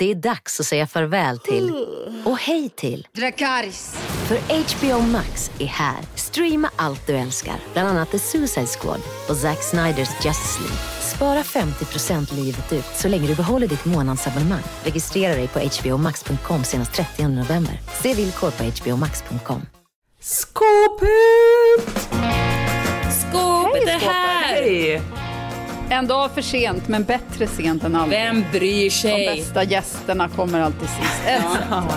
Det är dags att säga farväl till och hej till Dracarys. För HBO Max är här. Streama allt du älskar, bland annat The Suicide Squad och Zack Sniders Justice League. Spara 50% livet ut så länge du behåller ditt månadsabonnemang. Registrera dig på hbomax.com senast 30 november. Se villkor på hbomax.com. Skåpet! Skåpet är här! Hej! En dag för sent, men bättre sent än aldrig. Vem bryr De sig? bästa gästerna kommer alltid sist. Ja.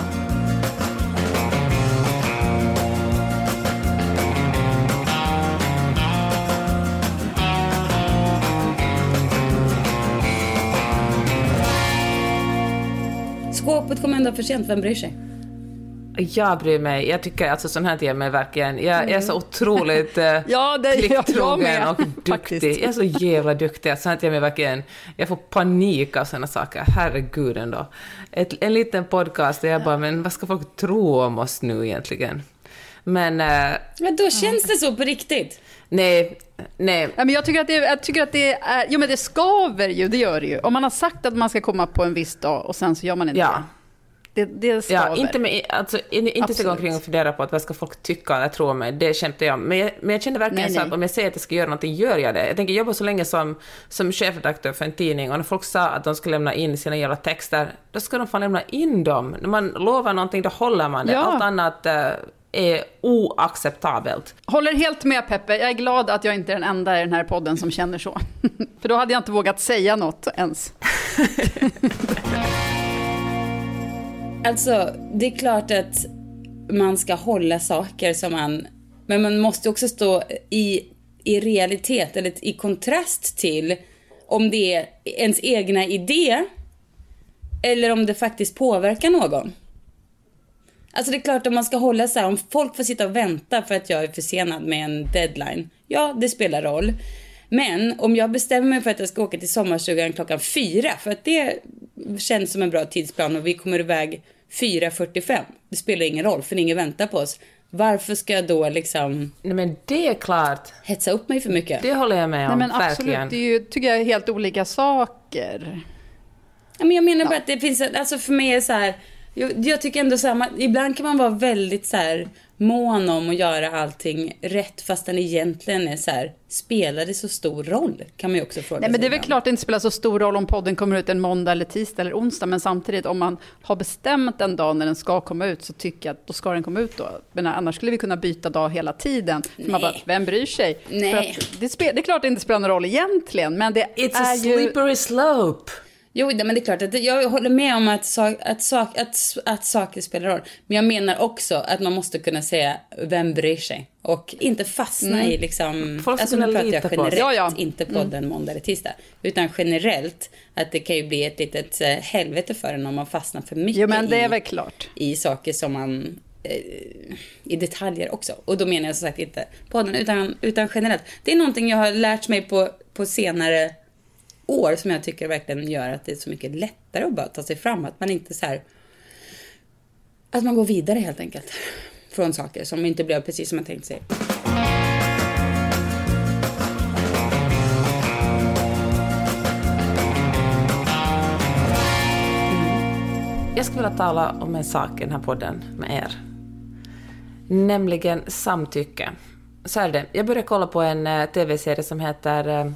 Skåpet kommer ändå för sent, vem bryr sig? Jag bryr mig. Jag tycker alltså sån här ger mig verkligen... Jag är så otroligt eh, Ja, det jag plikttrogen och duktig. Jag är så jävla duktig. Sånt ger mig verkligen... Jag får panik av såna saker. Herregud ändå. Ett, en liten podcast där jag bara, men vad ska folk tro om oss nu egentligen? Men eh, Men då känns det så på riktigt. nej, nej. Ja, men jag tycker att det, jag tycker att det är, jo men det skaver ju, det gör det ju. Om man har sagt att man ska komma på en viss dag och sen så gör man inte Ja. det. Det, det. Ja, inte, med, alltså, in- inte Absolut. gå omkring och fundera på att vad ska folk tycka eller tro om mig, det kämpar jag. Men jag, men jag känner verkligen Nej, så nej. att om jag säger att jag ska göra någonting, gör jag det. Jag tänker jobba så länge som, som chefredaktör för en tidning och när folk sa att de skulle lämna in sina jävla texter, då ska de fan lämna in dem. När man lovar någonting, då håller man det. Ja. Allt annat eh, är oacceptabelt. Håller helt med Peppe. Jag är glad att jag inte är den enda i den här podden som känner så. För då hade jag inte vågat säga något ens. Alltså, det är klart att man ska hålla saker som man... Men man måste också stå i, i realitet, eller i kontrast till om det är ens egna idé eller om det faktiskt påverkar någon. Alltså det är klart om man ska hålla så här, om folk får sitta och vänta för att jag är försenad med en deadline. Ja, det spelar roll. Men om jag bestämmer mig för att jag ska åka till sommarstugan klockan fyra, för att det känns som en bra tidsplan och vi kommer iväg 4.45. Det spelar ingen roll, för ingen väntar på oss. Varför ska jag då liksom Nej men det är klart, hetsa upp mig för mycket? det håller jag med Nej om, men verkligen. absolut, det är ju, tycker jag är helt olika saker. Ja, men jag menar bara att det finns, alltså för mig är så här, jag, jag tycker ändå så här, man, ibland kan man vara väldigt så här mån om att göra allting rätt fast den egentligen är så här, spelar det så stor roll? Kan man ju också fråga Nej, men det är väl ibland. klart det inte spelar så stor roll om podden kommer ut en måndag eller tisdag eller onsdag, men samtidigt om man har bestämt en dag när den ska komma ut så tycker jag att då ska den komma ut då. Men annars skulle vi kunna byta dag hela tiden. För Man bara, vem bryr sig? Nej. Att det, det är klart det inte spelar någon roll egentligen, men det It's är a slippery slope. Jo, men det är klart att jag håller med om att, sak, att, sak, att, att saker spelar roll. Men jag menar också att man måste kunna säga vem bryr sig? Och inte fastna i liksom... Folk alltså nu pratar jag på generellt, Ja, ja. inte podden måndag eller tisdag. Utan generellt att det kan ju bli ett litet eh, helvete för en om man fastnar för mycket Jo, men det är i, väl klart. i saker som man... Eh, I detaljer också. Och då menar jag som sagt inte podden utan, utan generellt. Det är någonting jag har lärt mig på, på senare år som jag tycker verkligen gör att det är så mycket lättare att bara ta sig fram. Att man inte så här... Att man går vidare helt enkelt. Från saker som inte blev precis som man tänkt sig. Mm. Jag skulle vilja tala om en sak i den här podden med er. Nämligen samtycke. Så är det. Jag började kolla på en eh, TV-serie som heter... Eh,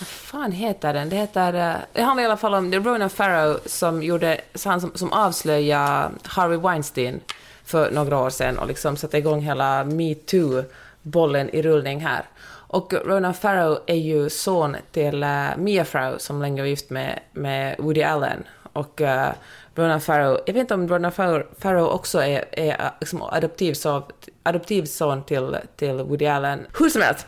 vad fan heter den? Det heter... Eh, det handlar i alla fall om... Det är Ronan Farrow som gjorde... Han som, som avslöjade Harvey Weinstein för några år sedan och liksom satte igång hela metoo-bollen i rullning här. Och Ronan Farrow är ju son till eh, Mia Farrow som länge var gift med, med Woody Allen. Och uh, Ronan Farrow, jag vet inte om Ronan Farrow, också är, är liksom adoptivson, adoptivson till, till Woody Allen. Hur som helst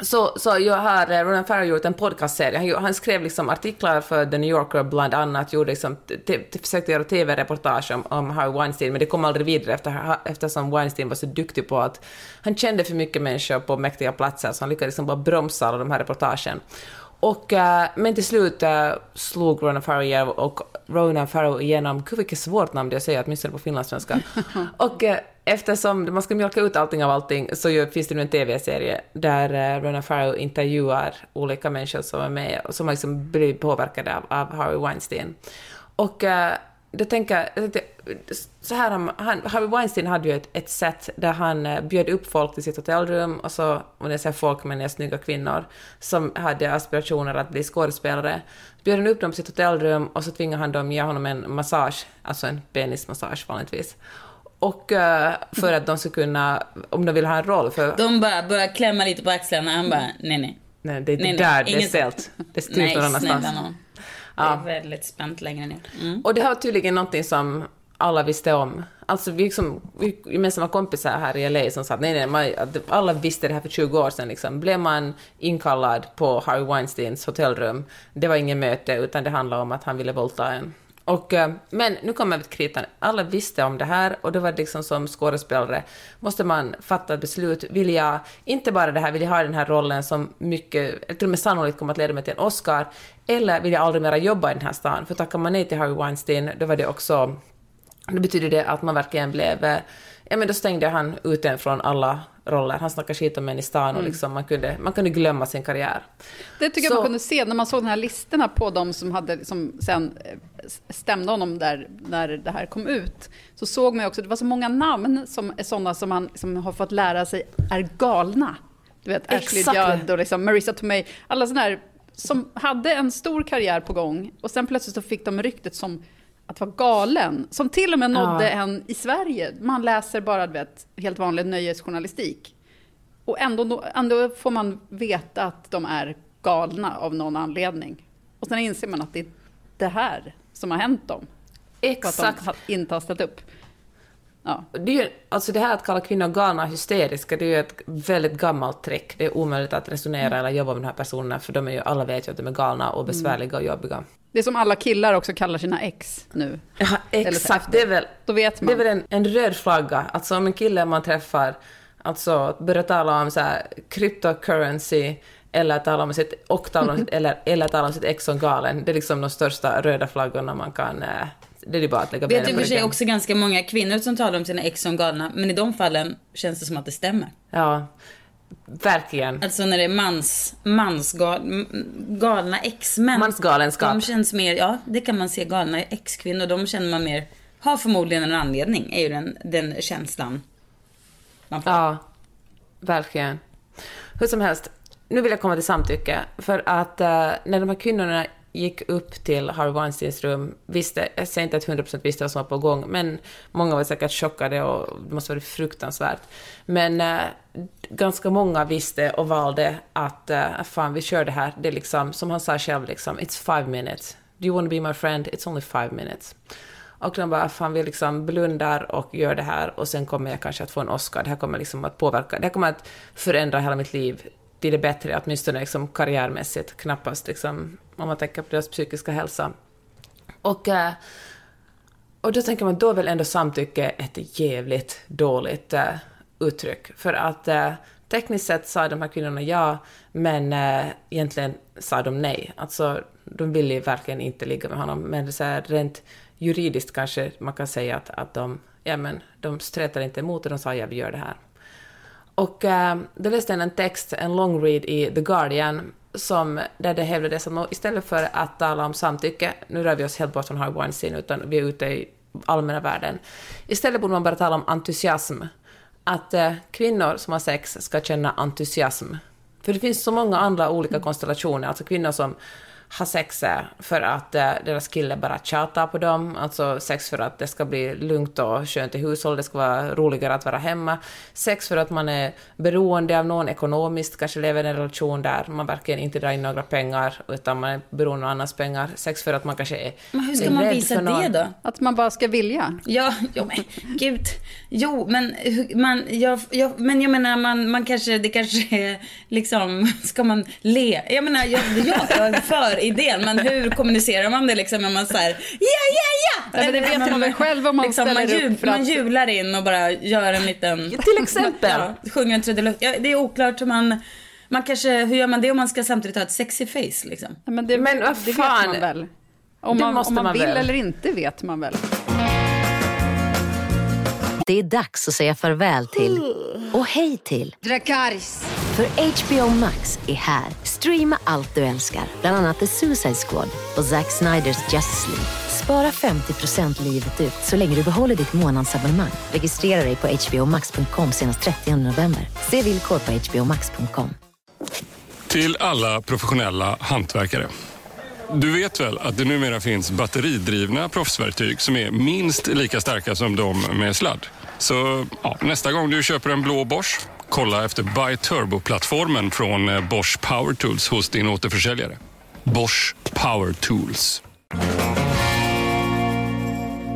så, så jag har eh, Ronan Farrow gjort en podcastserie. Han, han skrev liksom artiklar för The New Yorker bland annat, gjorde liksom, försökte göra TV-reportage om, om Harvey Weinstein, men det kom aldrig vidare efter, eftersom Weinstein var så duktig på att han kände för mycket människor på mäktiga platser, så han lyckades liksom bara bromsa alla de här reportagen. Och, eh, men till slut eh, slog Ronan Farrow och Ronan Farrow igenom, gud vilket svårt namn det är att säga, åtminstone på finlandssvenska. och eftersom man ska mjölka ut allting av allting så finns det nu en TV-serie där eh, Rona Ronan Farrow intervjuar olika människor som är med och som har liksom blivit påverkade av, av Harvey Weinstein. Och uh, då tänker jag, så här, han, Harvey Weinstein hade ju ett, ett sätt där han eh, bjöd upp folk till sitt hotellrum, och så, och det är folk med är snygga kvinnor, som hade aspirationer att bli skådespelare, bjöd han upp dem till sitt hotellrum och så tvingade han dem ge honom en massage, alltså en penismassage vanligtvis. Och uh, för att de ska kunna, om de vill ha en roll. För... De bara börjar klämma lite på axlarna, han bara nej nej. Nej, det är inte där det är ställt. Det styrs någon annanstans. Nej, någon. Det är väldigt spänt längre ner. Mm. Och det här var tydligen någonting som alla visste om. Alltså vi, liksom, vi gemensamma kompisar här i LA som sa att nej, nej, man, alla visste det här för 20 år sedan. Liksom. Blev man inkallad på Harvey Weinsteins hotellrum, det var inget möte, utan det handlade om att han ville våldta en. Och, eh, men nu kommer vi till kritan. Alla visste om det här och det var liksom som skådespelare måste man fatta ett beslut. Vill jag, inte bara det här, vill jag ha den här rollen som mycket, till och med sannolikt kommer att leda mig till en Oscar, eller vill jag aldrig mera jobba i den här stan? För tackar man nej till Harry Weinstein, då var det också, då betyder det att man verkligen blev, eh, ja men då stängde han ut en från alla roller. Han snackade skit om en i stan och mm. liksom man, kunde, man kunde glömma sin karriär. Det tycker så. jag man kunde se när man såg de här listorna på de som, hade, som sen eh, stämde honom där när det här kom ut. Så såg man också, det var så många namn som är sådana som man som har fått lära sig är galna. Du vet, Ashley Judd och liksom Marissa Tomei. Alla sådana här som hade en stor karriär på gång och sen plötsligt så fick de ryktet som att vara galen, som till och med nådde ja. en i Sverige. Man läser bara vet, helt vanlig nöjesjournalistik. Och ändå, ändå får man veta att de är galna av någon anledning. Och sen inser man att det är det här som har hänt dem. Exakt. För att de inte har ställt upp. Ja. Det, är ju, alltså det här att kalla kvinnor galna och hysteriska, det är ju ett väldigt gammalt trick. Det är omöjligt att resonera mm. eller jobba med de här personerna, för de är ju, alla vet ju att de är galna och besvärliga och jobbiga. Det är som alla killar också kallar sina ex nu. Ja, exakt. Det är väl, Då vet man. Det är väl en, en röd flagga. Alltså om en kille man träffar alltså, börjar tala om så här, cryptocurrency eller tala om sitt, och tala om sitt, eller, eller tala om sitt ex som galen. Det är liksom de största röda flaggorna man kan... Eh, det är bara att lägga benen Vet och för sig också ganska många kvinnor som talar om sina ex som galna, men i de fallen känns det som att det stämmer. Ja. Verkligen. Alltså när det är mans, mansgal, galna ex-män. Mansgalenskap. De känns mer, ja det kan man se, galna ex-kvinnor, de känner man mer, har förmodligen en anledning, är ju den, den känslan man får. Ja, verkligen. Hur som helst, nu vill jag komma till samtycke, för att uh, när de här kvinnorna gick upp till Harry Weinsteins rum, visste, jag säger inte att 100% visste vad som var på gång, men många var säkert chockade och det måste varit fruktansvärt. Men äh, ganska många visste och valde att äh, fan, vi kör det här. Det är liksom, som han sa själv, liksom, it's five minutes. Do you want to be my friend? It's only five minutes. Och de bara, fan vi liksom blundar och gör det här och sen kommer jag kanske att få en Oscar. Det här kommer liksom att påverka, det här kommer att förändra hela mitt liv till det bättre, åtminstone liksom karriärmässigt, knappast liksom, om man tänker på deras psykiska hälsa. Och, eh, och då tänker man, då är väl ändå samtycke ett jävligt dåligt eh, uttryck. För att eh, tekniskt sett sa de här kvinnorna ja, men egentligen sa de nej. Alltså, de ville ju verkligen inte ligga med honom, men så här, rent juridiskt kanske man kan säga att, att de, ja men, de stretade inte emot och de sa ja, vi gör det här. Och äh, då läste jag en text, en long read i The Guardian, som, där det hävdades att istället för att tala om samtycke, nu rör vi oss helt bort från Harvey Weinstein, utan vi är ute i allmänna världen, istället borde man bara tala om entusiasm. Att eh, kvinnor som har sex ska känna entusiasm. För det finns så många andra olika konstellationer, alltså kvinnor som ha sex för att eh, deras kille bara tjatar på dem, alltså sex för att det ska bli lugnt och skönt i hushållet, det ska vara roligare att vara hemma, sex för att man är beroende av någon ekonomiskt, kanske lever i en relation där man verkligen inte drar in några pengar, utan man är beroende av annans pengar, sex för att man kanske är Men hur ska man visa det då? Att man bara ska vilja. Ja, jo, men gud. Jo, men man, jag, jag, men jag menar, man, man kanske, det kanske är liksom, ska man le? Jag menar, jag, ja, jag är för idén, men hur kommunicerar man det liksom? Är man här, ja, ja, ja! Men det vet man väl själv om man liksom, man, ställer upp jub, för man att- jular in och bara gör en liten... Till exempel. Ja, sjunger en trudelutt. Ja, det är oklart hur man, man kanske, hur gör man det om man ska samtidigt ha ett sexy face liksom? Ja, Men det, Men vad det vet man väl? Om Det man, måste om man, man vill väl. eller inte vet man väl. Det är dags att säga farväl till och hej till. Dracarys. För HBO Max är här. Streama allt du älskar, bland annat The Suicide Squad och Zack Sniders Justice League. Spara 50% livet ut så länge du behåller ditt månadsabonnemang. Registrera dig på hbomax.com senast 30 november. Se villkor på hbomax.com. Till alla professionella hantverkare. Du vet väl att det numera finns batteridrivna proffsverktyg som är minst lika starka som de med sladd? Så ja, nästa gång du köper en blå Bosch, kolla efter Buy Turbo-plattformen från eh, Bosch Power Tools hos din återförsäljare. Bosch Power Tools.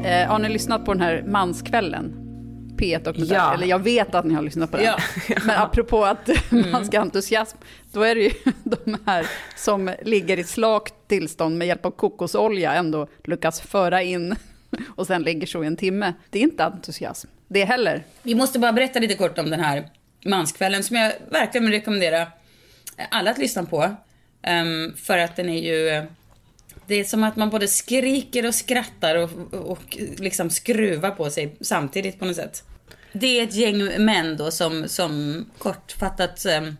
Eh, har ni lyssnat på den här manskvällen? P1 dokumentär. Ja. Eller jag vet att ni har lyssnat på den. Ja. Men apropå att man ska entusiasm, då är det ju de här som ligger i slakt tillstånd med hjälp av kokosolja ändå lyckas föra in och sen ligger så i en timme. Det är inte entusiasm, det heller. Vi måste bara berätta lite kort om den här manskvällen som jag verkligen vill rekommendera alla att lyssna på. Um, för att den är ju... Det är som att man både skriker och skrattar och, och liksom skruvar på sig samtidigt på något sätt. Det är ett gäng män då som, som kortfattat um,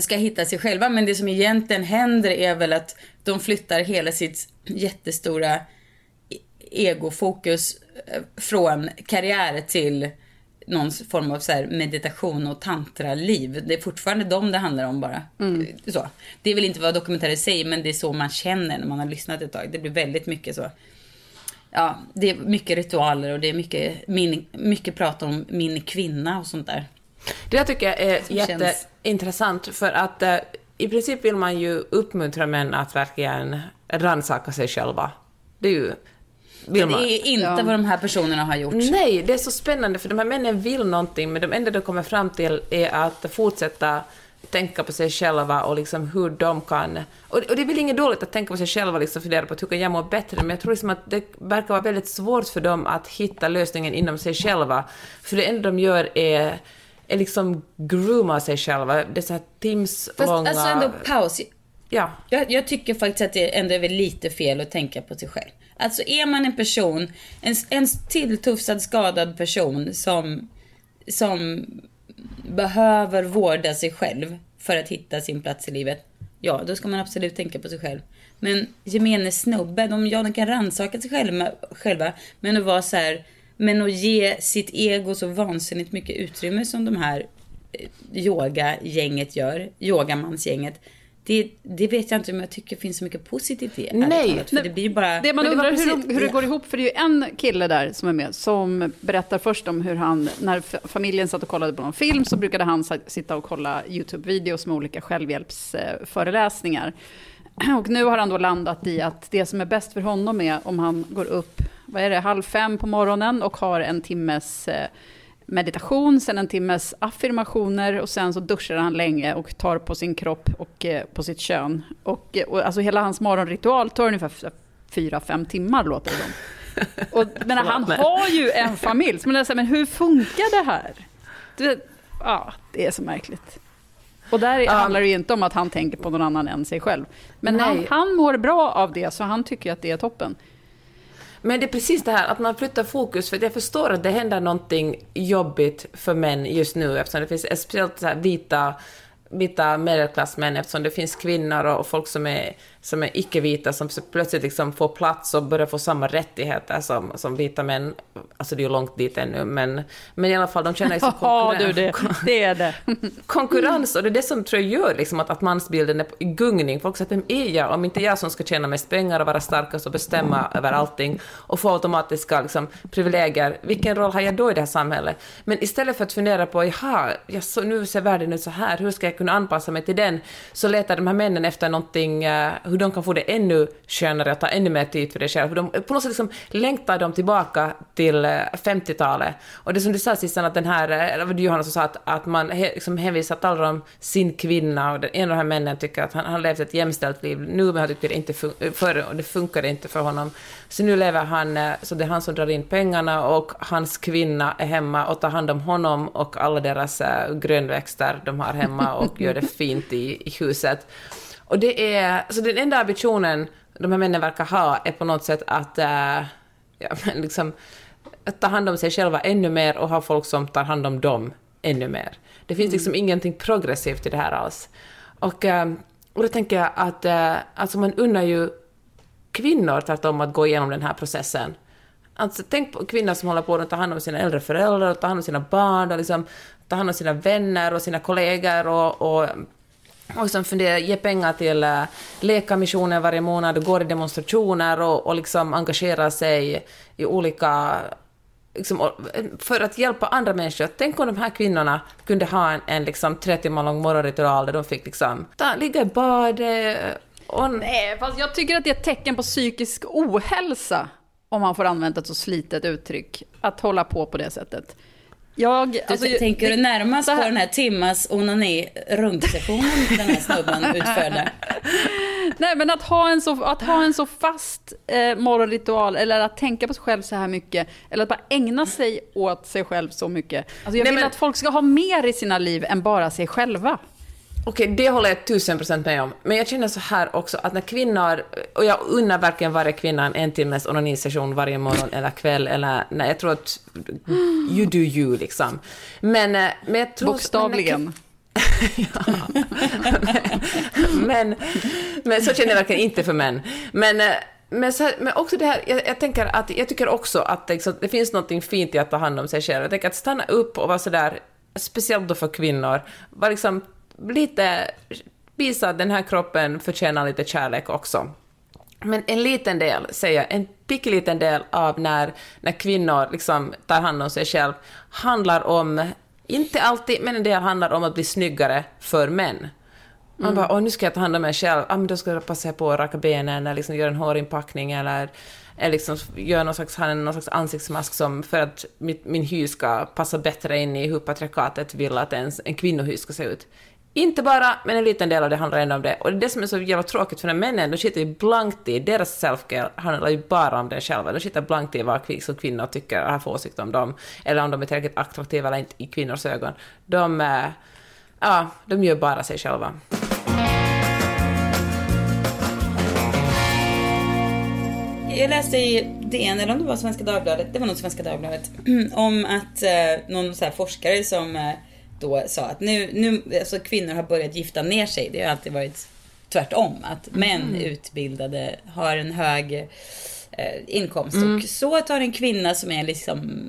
ska hitta sig själva. Men det som egentligen händer är väl att de flyttar hela sitt jättestora e-, egofokus eh, från karriär till någon form av så här meditation och tantraliv. Det är fortfarande dem det handlar om bara. Så. Det är väl inte vad dokumentärer säger, men det är så man känner när man har lyssnat ett tag. Det blir väldigt mycket så. Ja, det är mycket ritualer och det är mycket, min, mycket prat om min kvinna och sånt där. Det där tycker jag är Som känns- jätteintressant, för att eh, i princip vill man ju uppmuntra män att verkligen rannsaka sig själva. Det är ju... Vill Det man. är inte Ja. vad de här personerna har gjort. Nej, det är så spännande, för de här männen vill någonting, men de enda de kommer fram till är att fortsätta tänka på sig själva och liksom hur de kan... Och, och det är väl inget dåligt att tänka på sig själva och liksom fundera på att hur kan jag må bättre, men jag tror liksom att det verkar vara väldigt svårt för dem att hitta lösningen inom sig själva. För det enda de gör är, är liksom grooma sig själva. Det är så här timslånga... Fast alltså ändå paus. Ja. Jag, jag tycker faktiskt att det ändå är väl lite fel att tänka på sig själv. Alltså är man en person, en, en tilltufsad skadad person som, som behöver vårda sig själv för att hitta sin plats i livet. Ja, då ska man absolut tänka på sig själv. Men gemene snubbe, de, ja, de kan rannsaka sig själva, själva men att vara så här, men att ge sitt ego så vansinnigt mycket utrymme som de här eh, yogagänget gör, yogamansgänget. Det, det vet jag inte om jag tycker finns så mycket positivt i. Nej. talat, För det blir bara... Det man undrar hur, hur det går ihop, för det är ju en kille där som är med, som berättar först om hur han, när familjen satt och kollade på någon film, så brukade han sitta och kolla YouTube-videos med olika självhjälpsföreläsningar. Och nu har han då landat i att det som är bäst för honom är om han går upp, vad är det, halv fem på morgonen och har en timmes eh, meditation, sen en timmes affirmationer och sen så duschar han länge och tar på sin kropp och eh, på sitt kön. Och, eh, och alltså hela hans morgonritual tar ungefär fyra, fem timmar låter det som. Och, men han har ju en familj, så man är så här, men hur funkar det här? Du ja, det är så märkligt. Och där handlar det ju inte om att han tänker på någon annan än sig själv. Men han, han mår bra av det, så han tycker att det är toppen. Men det är precis det här att man flyttar fokus, för jag förstår att det händer någonting jobbigt för män just nu, eftersom det finns speciellt så här vita, vita medelklassmän, eftersom det finns kvinnor och folk som är som är icke-vita som plötsligt liksom får plats och börjar få samma rättigheter som, som vita män. Alltså det är ju långt dit ännu, men, men i alla fall de känner liksom Ja, du, det, det är det. konkurrens och det är det som tror jag gör liksom att, att mansbilden är i gungning. Folk säger att vem är jag om inte jag som ska tjäna mest pengar och vara starkast och bestämma över allting och få automatiska liksom, privilegier, vilken roll har jag då i det här samhället? Men istället för att fundera på, jaha, ja, så nu ser världen ut så här, hur ska jag kunna anpassa mig till den? Så letar de här männen efter någonting, uh, hur de kan få det ännu skönare och ta ännu mer tid för det själv. De, på något sätt liksom längtar de tillbaka till eh, 50-talet. Och det som du sa sist, att den här, eh, eller Johanna som sa att, att man he, liksom hänvisar talar om sin kvinna och den, en av de här männen tycker att han, han levt ett jämställt liv nu, men han tyckte det inte förr, eh, för, och det funkade inte för honom. Så nu lever han, så det är han som drar in pengarna och hans kvinna är hemma och tar hand om honom och alla deras grönväxter de har hemma och gör det fint i, i huset. Och det är, så den enda ambitionen de här männen verkar ha är på något sätt att, äh, ja, men liksom, att ta hand om sig själva ännu mer och ha folk som tar hand om dem ännu mer. Det finns liksom ingenting progressivt i det här alls. Och, äh, och då tänker jag att äh, alltså man unnar ju kvinnor tvärtom att gå igenom den här processen. Alltså, tänk på kvinnor som håller på att ta hand om sina äldre föräldrar, och ta hand om sina barn, och liksom, ta hand om sina vänner och sina kollegor och, och och liksom fundera, ge pengar till eh, uh, Läkarmissionen varje månad, går i demonstrationer och, och liksom engagera sig i olika... Liksom, för att hjälpa andra människor. Tänk om de här kvinnorna kunde ha en, en liksom, tre timmar lång morgonritual där de fick liksom, ta, ligga i badet eh, och... Nej, fast jag tycker att det är ett tecken på psykisk ohälsa, om man får använda ett så slitet uttryck, att hålla på på det sättet. Jag, Du, alltså, tänker det- du närmast på den här timmas onani rundsessionen den här snubben utförde? Nej, men att ha en så, att ha en så fast eh, morgonritual, eller att tänka på sig själv så här mycket, eller att bara ägna sig åt sig själv så mycket. Alltså jag Nej, vill men- att folk ska ha mer i sina liv än bara sig själva. Okej, det håller jag tusen procent med om. Men jag känner så här också, att när kvinnor, och jag unnar verkligen varje kvinna en timmes onanisession varje morgon eller kväll, eller nej, jag tror att you do you liksom. Men, eh, men jag tror... Bokstavligen. men, men så känner jag verkligen inte för män. Men, eh, men, så, här- men också det här, jag, jag tänker att, jag tycker också att det, liksom, det finns något fint i att ta hand om sig själv. Jag tänker att stanna upp och vara sådär, speciellt då för kvinnor, vara liksom lite, visa att den här kroppen förtjänar lite kärlek också. Men en liten del, säger jag, en pytteliten del av när, när kvinnor liksom tar hand om sig själv handlar om, inte alltid, men en del handlar om att bli snyggare för män. Man bara, åh nu ska jag ta hand om mig själv, ah, men då ska jag passa på att raka benen eller liksom göra en hårinpackning eller, eller liksom göra någon slags, någon slags ansiktsmask som för att mitt, min hy ska passa bättre in i hur patriarkatet vill att en, en kvinnohy ska se ut. Inte bara, men en liten del av det handlar ändå om det. Och det är det som är så jävla tråkigt för när männen, de skiter ju blankt i, deras self-care handlar ju bara om det själva. De skiter blankt i vad som kvinnor tycker och har för åsikt om dem, eller om de är tillräckligt attraktiva eller inte i kvinnors ögon. De, eh, ja, de gör bara sig själva. Jag läste i DN, eller om det var Svenska Dagbladet, det var nog Svenska Dagbladet, om att eh, någon så här forskare som eh, då sa att nu, nu, alltså kvinnor har börjat gifta ner sig. Det har alltid varit tvärtom, att män utbildade har en hög eh, inkomst. Och så tar en kvinna som är liksom,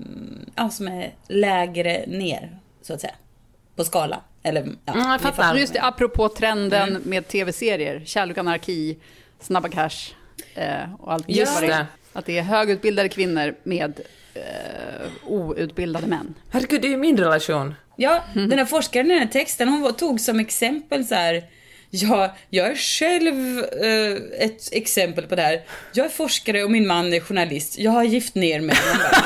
ja, som är lägre ner, så att säga, på skalan. Eller, ja, Mm, jag fattar. Just det, apropå trenden med tv-serier, kärlek anarki, snabba cash eh, och allt Just vad det. Att det är högutbildade kvinnor med eh, outbildade män. Herregud, det är ju min relation. Ja, den här forskaren i den här texten, hon tog som exempel så här. Ja, jag är själv eh, ett exempel på det här. Jag är forskare och min man är journalist. Jag har gift ner mig.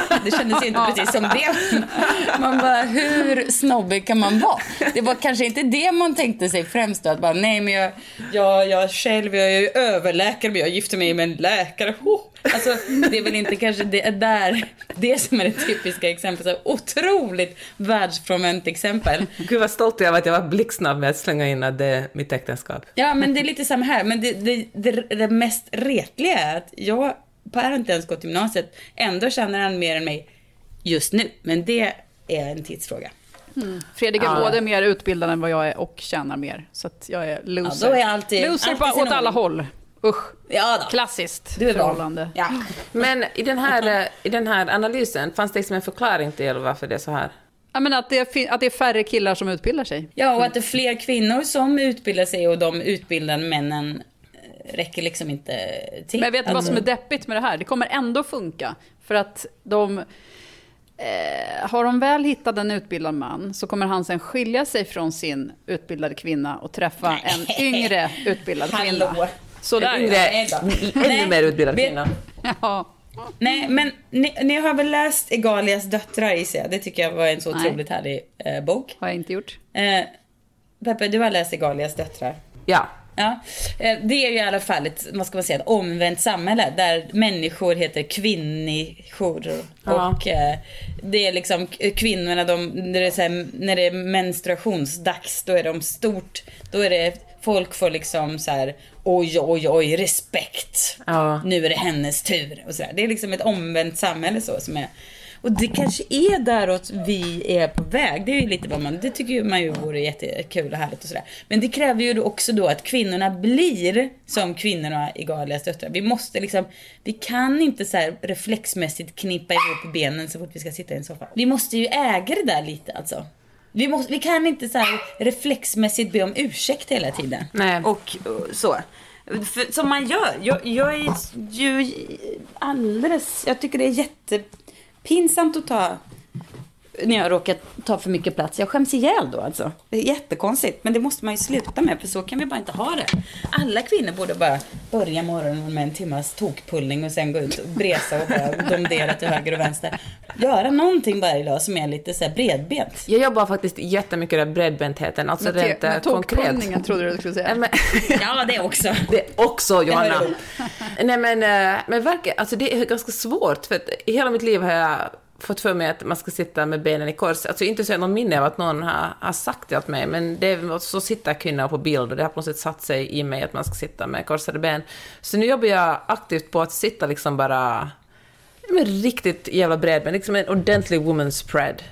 Bara, det kändes inte precis som det. Man bara, hur snobbig kan man vara? Det var kanske inte det man tänkte sig främst då. Att bara, nej men jag, jag, jag själv, jag är ju överläkare men jag gifter mig med en läkare. Oh. Alltså, det är väl inte kanske det där, det som är det typiska exemplet. Så otroligt världsfrånvänt exempel. Gud vad stolt jag var att jag var blixtsnabb med att slänga in att det är mitt äktenskap. Ja, men det är lite samma här. Men det, det, det, det mest retliga är att jag, Per har inte ens gått gymnasiet, ändå känner han mer än mig just nu. Men det är en tidsfråga. Fredrik är Ja. både mer utbildad än vad jag är och tjänar mer. Så att jag är loser. Ja, då är alltid- loser alltid åt alla håll. Usch. Ja då. Klassiskt Du är förhållande. Ja. Men i den, här, eh, i den här analysen, fanns det liksom en förklaring till varför det är så här? Ja, men att, det är, att det är färre killar som utbildar sig. ja, och att det är fler kvinnor som utbildar sig och de utbildade männen eh, räcker liksom inte till. Men vet du vad som är Alltså, deppigt med det här? Det kommer ändå funka. För att de... Eh, har de väl hittat en utbildad man så kommer han sen skilja sig från sin utbildade kvinna och träffa en yngre utbildad kvinna. Hallå. Sådär En yngre, ännu mer utbildad kvinna. Ja. Nej, men ni, ni har väl läst Egalias döttrar gissar jag? Det tycker jag var en så Nej. otroligt härlig eh, bok. Har jag inte gjort. Eh, Peppe, du har läst Egalias döttrar. Ja. Ja, eh, det är ju i alla fall ett, vad ska man säga, ett omvänt samhälle där människor heter kvinnor. Ja. Och eh, det är liksom kvinnorna, de, när, det är så här, när det är menstruationsdags, då är de stort, då är det, folk får liksom så här, oj, oj, oj, respekt. Ja. Nu är det hennes tur. Och så där. Det är liksom ett omvänt samhälle så som är. Och det kanske är däråt vi är på väg. Det är ju lite vad man, det tycker man ju vore jättekul och härligt och sådär. Men det kräver ju också då att kvinnorna blir som kvinnorna i Galias döttrar. Vi måste liksom, vi kan inte så reflexmässigt knipa ihop benen så fort vi ska sitta i en soffa. Vi måste ju äga det där lite alltså. Vi, måste, vi kan inte så här reflexmässigt be om ursäkt hela tiden. Nej. Och, och så. För, som man gör. Jag, jag är ju alldeles... Jag tycker det är jättepinsamt att ta... När jag råkar ta för mycket plats. Jag skäms ihjäl då alltså. Det är jättekonstigt. Men det måste man ju sluta med. För så kan vi bara inte ha det. Alla kvinnor borde bara börja morgonen med en timmas tokpullning och sen gå ut och bresa och bara domdera till höger och vänster. Göra någonting varje dag som är lite så här bredbent. Jag jobbar faktiskt jättemycket med bredbentheten, alltså Med, rent te- eh, med konkret. trodde du skulle säga. Ja, men, Ja, det också. det också, Johanna. Nej men, eh, men verkligen, alltså det är ganska svårt, för att i hela mitt liv har jag fått för mig att man ska sitta med benen i kors. Alltså inte så jag har någon minne av att någon har, har sagt det åt mig, men det är, så sitter kvinnor på bild och det har på något sätt satt sig i mig att man ska sitta med korsade ben. Så nu jobbar jag aktivt på att sitta liksom bara med riktigt jävla bredben, liksom en ordentlig woman spread.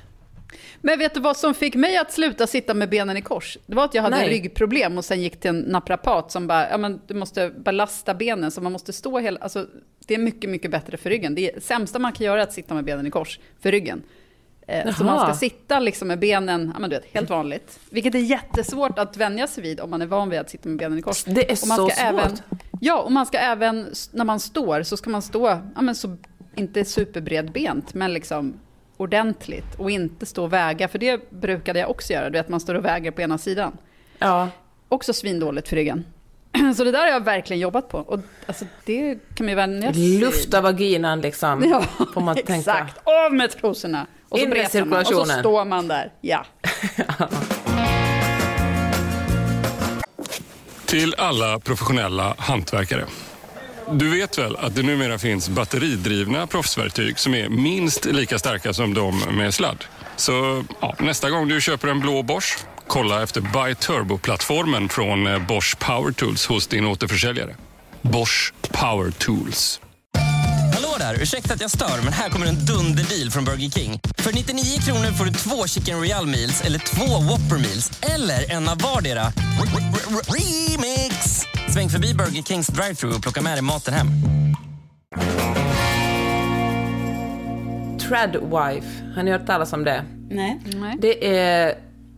Men vet du vad som fick mig att sluta sitta med benen i kors? Det var att jag hade Nej. ryggproblem och sen gick till en naprapat som bara, ja men du måste belasta benen så man måste stå hela, alltså det är mycket, mycket bättre för ryggen. Det är, sämsta man kan göra är att sitta med benen i kors för ryggen. Eh, så man ska sitta liksom med benen, ja men du vet, helt vanligt. Vilket är jättesvårt att vänja sig vid om man är van vid att sitta med benen i kors. Det är Och man så ska Även, svårt. ja, och man ska även, när man står, så ska man stå, ja men så, inte superbredbent, men liksom ordentligt och inte stå och väga, för det brukade jag också göra, du vet att man står och väger på ena sidan. Ja. Också svindåligt för ryggen. Så det där har jag verkligen jobbat på. Och alltså, det kan man ju vänja sig. Lufta vaginan liksom, Ja, får man tänka. exakt. Av med trosorna. Och så In med bresar man, och så står man där. Ja. Till alla professionella hantverkare. Du vet väl att det numera finns batteridrivna proffsverktyg som är minst lika starka som de med sladd? Så ja, nästa gång du köper en blå Bosch, kolla efter Buy Turbo-plattformen från eh, Bosch Power Tools hos din återförsäljare. Bosch Power Tools. Hallå där! Ursäkta att jag stör, men här kommer en dunderdeal från Burger King. För 99 kronor får du två Chicken Royal Meals eller två Whopper Meals eller en av vardera. Remix! Sväng förbi Burger Kings drive-thru och plocka med dig maten hem. Tradwife, har ni hört talas om det? Nej. Nej. Det är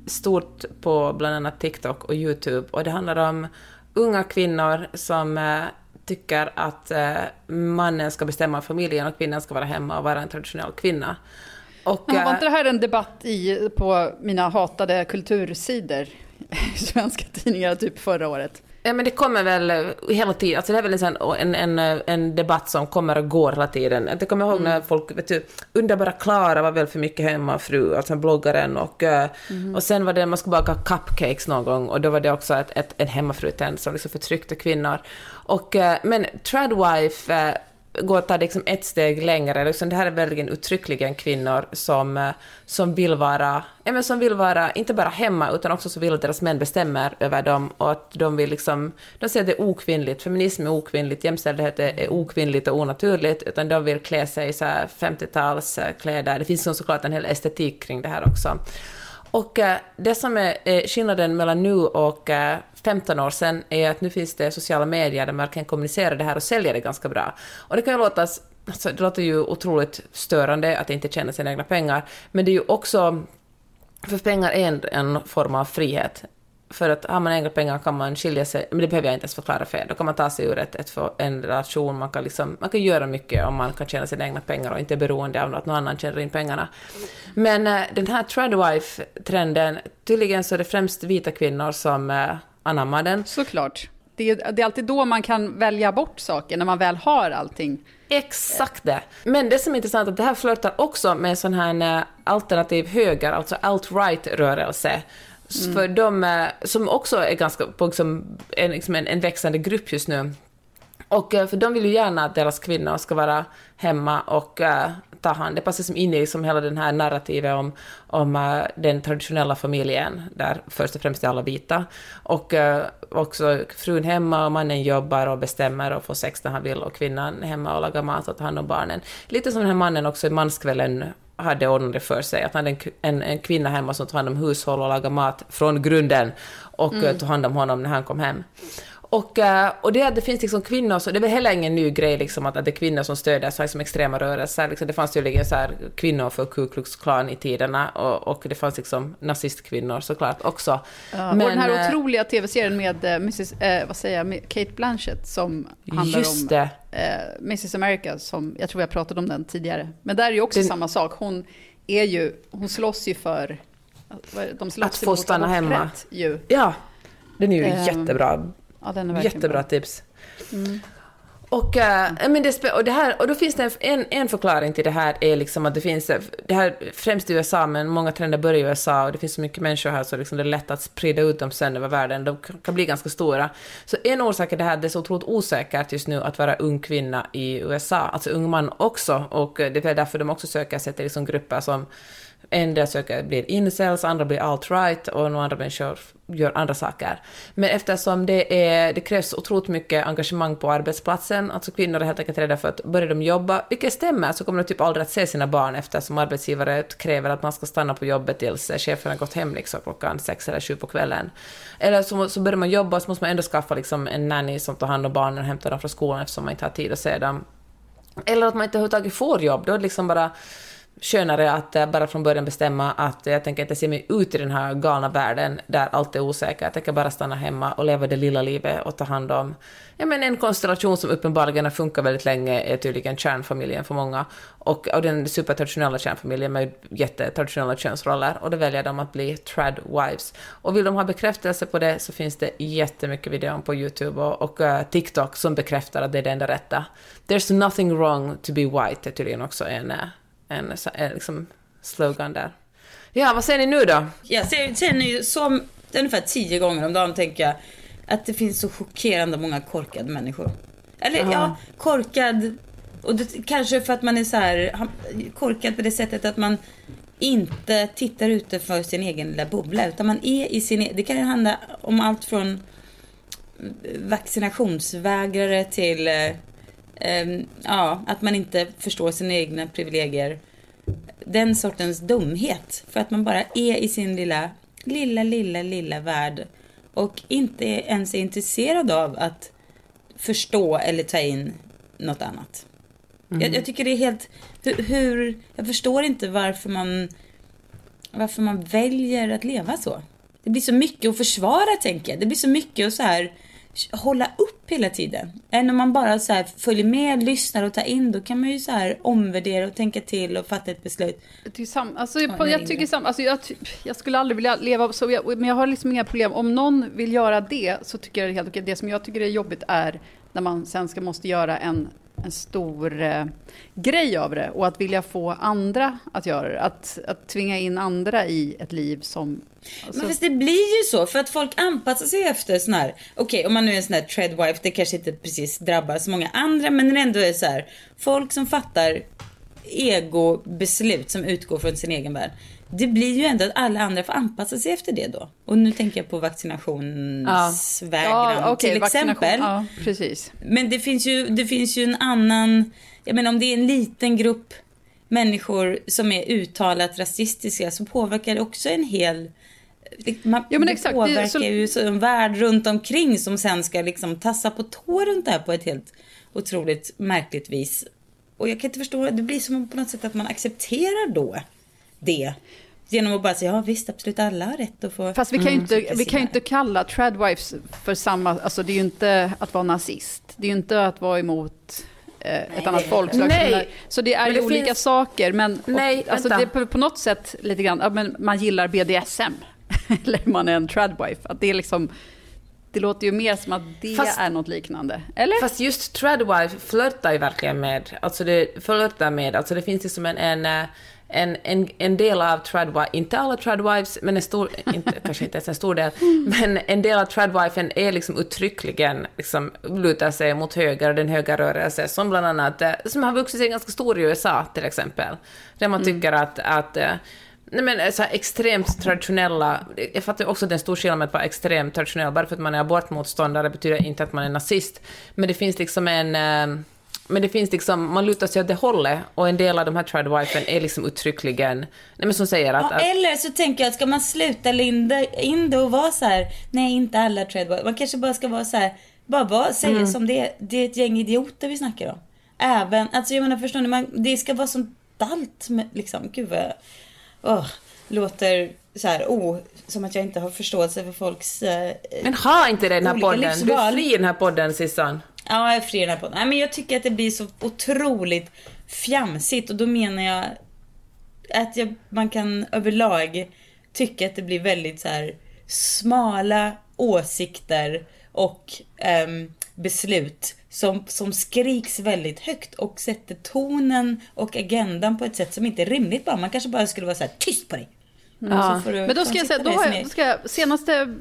stort på bland annat TikTok och YouTube och det handlar om unga kvinnor som eh, tycker att eh, mannen ska bestämma familjen och kvinnan ska vara hemma och vara en traditionell kvinna. Och, Men var eh, inte det här en debatt i, på mina hatade kultursidor svenska tidningar typ förra året? Ja, men det kommer väl eh, hela tiden, alltså det är väl en, sån- en, en, eh, en debatt som kommer och går hela tiden. Jag kommer ihåg när folk, vet du, underbara Klara var väl för mycket hemmafru, alltså bloggaren, och, eh, och sen var det, man skulle baka cupcakes någon gång, och då var det också ett, ett, en hemmafrutrend som liksom förtryckte kvinnor. Och, eh, men Tradwife gå och ta det liksom ett steg längre. Liksom det här är verkligen uttryckligen kvinnor som, eh, som vill vara, ja, men som vill vara, inte bara hemma, utan också så vill att deras män bestämmer över dem och att de vill liksom, de säger att det är okvinnligt, feminism är okvinnligt, jämställdhet är är okvinnligt och onaturligt, utan de vill klä sig i 50-talskläder. Eh, det finns såklart en hel estetik kring det här också. Och eh, det som är eh, skillnaden mellan nu och eh, 15 år sedan är att nu finns det sociala medier där man kan kommunicera det här och sälja det ganska bra. Och det kan ju låta, alltså, det låter ju otroligt störande att inte tjäna sina egna pengar, men det är ju också för pengar är en, en form av frihet. För att har man egna pengar kan man skilja sig, men det behöver jag inte ens förklara för er. Då kan man ta sig ur ett, ett, en relation, man kan, liksom, man kan göra mycket om man kan tjäna sina egna pengar och inte är beroende av att någon annan tjänar in pengarna. Men äh, den här tradwife-trenden, tydligen så är det främst vita kvinnor som äh, anammar den. Såklart. Det är, det är alltid då man kan välja bort saker, när man väl har allting. Exakt det. Men det som är intressant är att det här flörtar också med en sån här äh, alternativ höger, alltså alt-right-rörelse. Mm. För de som också är ganska på liksom, en, liksom en, en växande grupp just nu. Och eh, för de vill ju gärna att deras kvinnor ska vara hemma och uh, ta hand. Det passar som in i liksom hela den här narrativet om, om uh, den traditionella familjen, där först och främst är alla vita. Och uh, också frun hemma och mannen jobbar och bestämmer och får sex när han vill och kvinnan hemma och lagar mat och tar hand om barnen. Lite som den här mannen också i manskvällen hade ordnat det för sig, att han hade en, en, en kvinna hemma som tog hand om hushåll och lagade mat från grunden och mm. tog hand om honom när han kom hem. Och, eh, och det, det finns liksom kvinnor, så det är väl heller ingen ny grej liksom att, att det är kvinnor som stöder så liksom extrema rörelser. Liksom, det fanns tydligen så här kvinnor för Ku Klux Klan i tiderna och, och det fanns liksom nazistkvinnor såklart också. Ja, Men, och den här äh, otroliga tv-serien med äh, Mrs, äh, vad säger jag, Kate Blanchett som handlar just om det. Mrs America, som jag tror jag pratade om den tidigare. Men där är ju också den, samma sak. Hon är ju, hon slåss ju för de slåss att få stanna hemma. Ju. Ja, den är ju um, jättebra Ja, den är Jättebra bra. tips. Mm. Och, äh, men det, och, det här, och då finns det en, en förklaring till det här, är liksom att det finns, det här främst i USA, men många trender börjar i USA och det finns så mycket människor här så liksom det är lätt att sprida ut dem sen över världen. De kan bli ganska stora. Så en orsak är det här det är så otroligt osäkert just nu att vara ung kvinna i USA, alltså ung man också, och det är därför de också söker sig till liksom grupper som en del söker blir incels, andra blir alt-right och några andra människor gör andra saker. Men eftersom det, är, det krävs otroligt mycket engagemang på arbetsplatsen, alltså kvinnor är helt enkelt rädda för att börja de jobba, vilket stämmer, så kommer de typ aldrig att se sina barn eftersom arbetsgivare kräver att man ska stanna på jobbet tills chefen har gått hem liksom klockan sex eller sju på kvällen. Eller så, så börjar man jobba och så måste man ändå skaffa liksom en nanny som tar hand om barnen och hämtar dem från skolan eftersom man inte har tid att se dem. Eller att man inte överhuvudtaget får jobb, då är det liksom bara skönare att eh, bara från början bestämma att jag tänker inte se mig ut i den här galna världen där allt är osäkert. Jag tänker bara stanna hemma och leva det lilla livet och ta hand om ja, men en konstellation som uppenbarligen har funkat väldigt länge är tydligen kärnfamiljen för många. Och, och den supertraditionella kärnfamiljen med jättetraditionella könsroller. Och då väljer de att bli trad wives. Och vill de ha bekräftelse på det så finns det jättemycket videor på YouTube och, och uh, TikTok som bekräftar att det är det enda rätta. There's nothing wrong to be white är tydligen också en, uh, en, en liksom slogan där. Ja, vad säger ni nu då? Jag känner ju som ungefär tio gånger om dagen tänker jag att det finns så chockerande många korkade människor. Eller ja, ja korkad. Och det, kanske för att man är så här korkad på det sättet att man inte tittar ute för sin egen lilla bubbla. Utan man är i sin... E- det kan ju handla om allt från vaccinationsvägrare till eh, ja, att man inte förstår sina egna privilegier. Den sortens dumhet. För att man bara är i sin lilla, lilla, lilla, lilla värld. Och inte ens är intresserad av att förstå eller ta in något annat. Mm. Jag, jag, tycker det är helt... Hur, hur, Jag förstår inte varför man... Varför man väljer att leva så. Det blir så mycket att försvara, tänker jag. Det blir så mycket att så här hålla upp hela tiden. Än om man bara så följer med, lyssnar och tar in, då kan man ju så här omvärdera och tänka till och fatta ett beslut. Det är sam, alltså, jag, jag tycker sam, alltså, jag, jag, skulle aldrig vilja leva så, jag, men jag har liksom inga problem. Om någon vill göra det så tycker jag det är helt okej. Det som jag tycker är jobbigt är när man sen ska måste göra en en stor eh, grej av det och att vilja få andra att göra det. Att, att tvinga in andra i ett liv som... Alltså... Men fast det blir ju så för att folk anpassar sig efter sån här, okej okay, om man nu är en sån här treadwife, det kanske inte precis drabbar så många andra men det ändå är så här, folk som fattar egobeslut som utgår från sin egen värld det blir ju ändå att alla andra får anpassa sig efter det då. Och nu tänker jag på vaccinationsvägran ja. okay, till exempel. Ja, precis. Men det finns, ju, det finns ju en annan, jag menar om det är en liten grupp människor som är uttalat rasistiska så påverkar det också en hel det, man, Ja, men det exakt. Det- påverkar så- ju så en värld runt omkring som sen ska liksom tassa på tå runt det här på ett helt otroligt märkligt vis. Och jag kan inte förstå, det blir som på något sätt att man accepterar då det. Genom att bara säga, ja visst, absolut alla har rätt att få... Fast vi kan ju inte, tycka vi kan ju inte kalla tradwives för samma, alltså det är ju inte att vara nazist. Det är ju inte att vara emot eh, ett annat folkslag. Nej. Så det är Men ju det olika finns- saker. Men Nej, och, alltså vänta. det är på, på något sätt lite grann, ja, men man gillar BDSM. Eller man är en tradwife. Att det är liksom, det låter ju mer som att det Fast- är något liknande. Eller? Fast just tradwife flörtar ju verkligen med, alltså det flörtar med, alltså det finns liksom en, en, eh, en, en, en del av tradwife, inte alla tradwives, men en stor, inte, kanske inte ens en stor del, men en del av tradwifen är liksom uttryckligen, liksom lutar sig mot höger, den höga rörelse, som bland annat, eh, som har vuxit sig ganska stor i USA till exempel, där man tycker att, att eh, Nej men så här extremt traditionella, jag fattar också att det är en stor skillnad med att vara extremt traditionell, bara för att man är abortmotståndare betyder inte att man är nazist. Men det finns liksom en, eh, men det finns liksom, man lutar sig åt det hållet, och en del av de här tradwifen är liksom uttryckligen, nej men som säger att, Ja, att eller så tänker jag, ska man sluta linda in det och vara så här, nej inte alla tradwives. Man kanske bara ska vara så här, bara vara, säga Mm. som det är. Det är ett gäng idioter vi snackar om. Även, alltså jag menar förstår ni, man, det ska vara sånt allt med, liksom, gud vad åh, låter så här, oh, som att jag inte har förståelse för folks eh, men ha inte den här podden, du är livsval. fri i den här podden Sissan. Ja, jag friar på den här podden. Nej, men jag tycker att det blir så otroligt fjamsigt och då menar jag att jag, man kan överlag tycka att det blir väldigt så här smala åsikter och um, beslut som, som skriks väldigt högt och sätter tonen och agendan på ett sätt som inte är rimligt bara. Man kanske bara skulle vara så här tyst på dig. Ja. Får du Men då ska jag säga, då har jag, då ska jag senaste,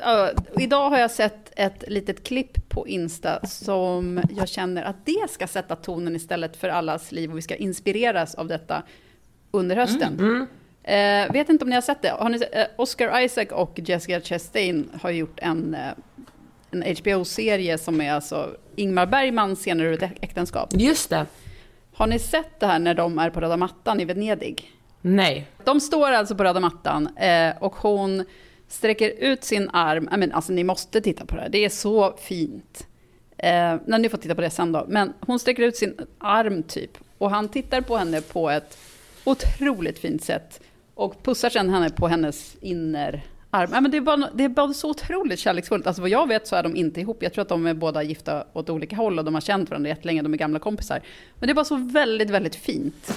ja, idag har jag sett ett litet klipp på Insta som jag känner att det ska sätta tonen istället för allas liv och vi ska inspireras av detta under hösten. Eh, vet inte om ni har sett det. Har ni, eh, Oscar Isaac och Jessica Chastain har gjort en, en HBO-serie som är alltså Ingmar Bergmans ett äktenskap. Just det. Har ni sett det här när de är på röda mattan i Venedig? Nej. De står alltså på röda mattan eh, och hon sträcker ut sin arm. Men, alltså, ni måste titta på det här, det är så fint. Eh, nej, ni får titta på det sen då. Men hon sträcker ut sin arm typ. Och han tittar på henne på ett otroligt fint sätt. Och pussar sen henne på hennes innerarm. Ja, men det, är bara, det är bara så otroligt kärleksfullt. Alltså vad jag vet så är de inte ihop. Jag tror att de är båda gifta åt olika håll och de har känt varandra jättelänge. De är gamla kompisar. Men det är bara så väldigt, väldigt fint.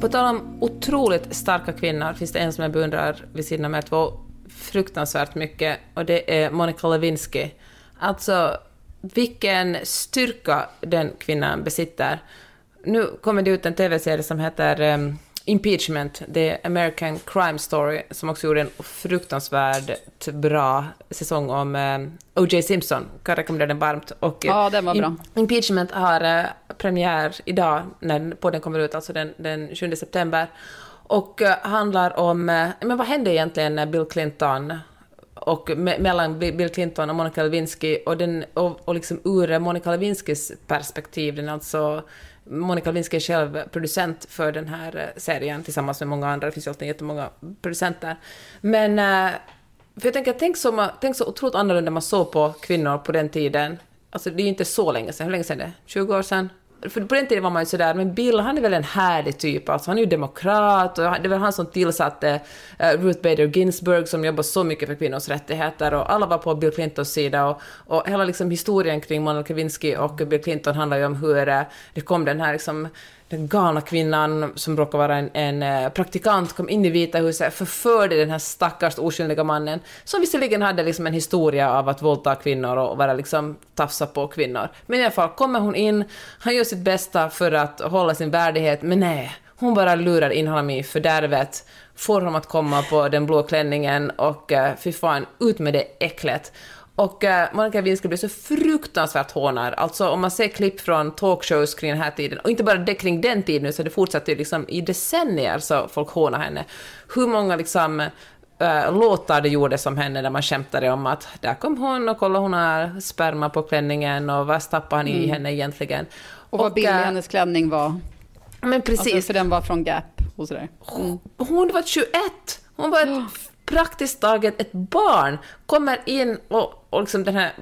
På tal om otroligt starka kvinnor finns det en som jag beundrar vid sidan av er två fruktansvärt mycket och det är Monica Lewinsky. Alltså, vilken styrka den kvinnan besitter. Nu kommer det ut en TV-serie som heter um, Impeachment, det är American Crime Story, som också gjorde en fruktansvärt bra säsong om um, O.J. Simpson. Kan rekommendera den varmt. Och, eh, Ja, den var bra. Impeachment har eh, premiär idag, när podden kommer ut, alltså den, den 7 september. Och eh, handlar om, eh, men vad hände egentligen när Bill Clinton och me- mellan Bi- Bill Clinton och Monica Lewinsky och, den, och, och liksom ur Monica Lewinskys perspektiv, den alltså Monica Lewinsky är själv producent för den här eh, serien tillsammans med många andra, det finns ju alltid jättemånga producenter. Men eh, för jag tänker, tänk så, tänk så otroligt annorlunda man såg på kvinnor på den tiden. Alltså det är ju inte så länge sedan, hur länge sedan är det? 20 år sedan? För på den tiden var man ju sådär, men Bill han är väl en härlig typ, alltså han är ju demokrat och det var väl han som tillsatte eh, Ruth Bader Ginsburg som jobbar så mycket för kvinnors rättigheter och alla var på Bill Clintons sida och, och hela liksom historien kring Monica Lewinsky och Bill Clinton handlar ju om hur eh, det kom den här liksom den galna kvinnan som råkar vara en, en eh, praktikant kom in i Vita huset, förförde den här stackars oskyldiga mannen, som visserligen hade liksom en historia av att våldta kvinnor och vara liksom tafsa på kvinnor. Men i alla fall kommer hon in, han gör sitt bästa för att hålla sin värdighet, men nej, hon bara lurar in honom i fördärvet, får honom att komma på den blå klänningen och uh, fy fan, ut med det äcklet. Och uh, Monica Lewinsky blir så fruktansvärt hånad. Alltså om man ser klipp från talkshows kring den här tiden, och inte bara det kring den tiden, så det fortsatte ju liksom i decennier så folk hånar henne. Hur många liksom äh, låtar det gjordes om henne där man skämtade om att där kom hon och kolla hon har sperma på klänningen och vad stappar han i henne egentligen. Mm. Och vad billig äh, hennes klänning var. Men precis. Alltså, för den var från Gap och sådär. Mm. Hon var 21! Hon var ett, praktiskt taget ett barn. Kommer in och, och liksom den här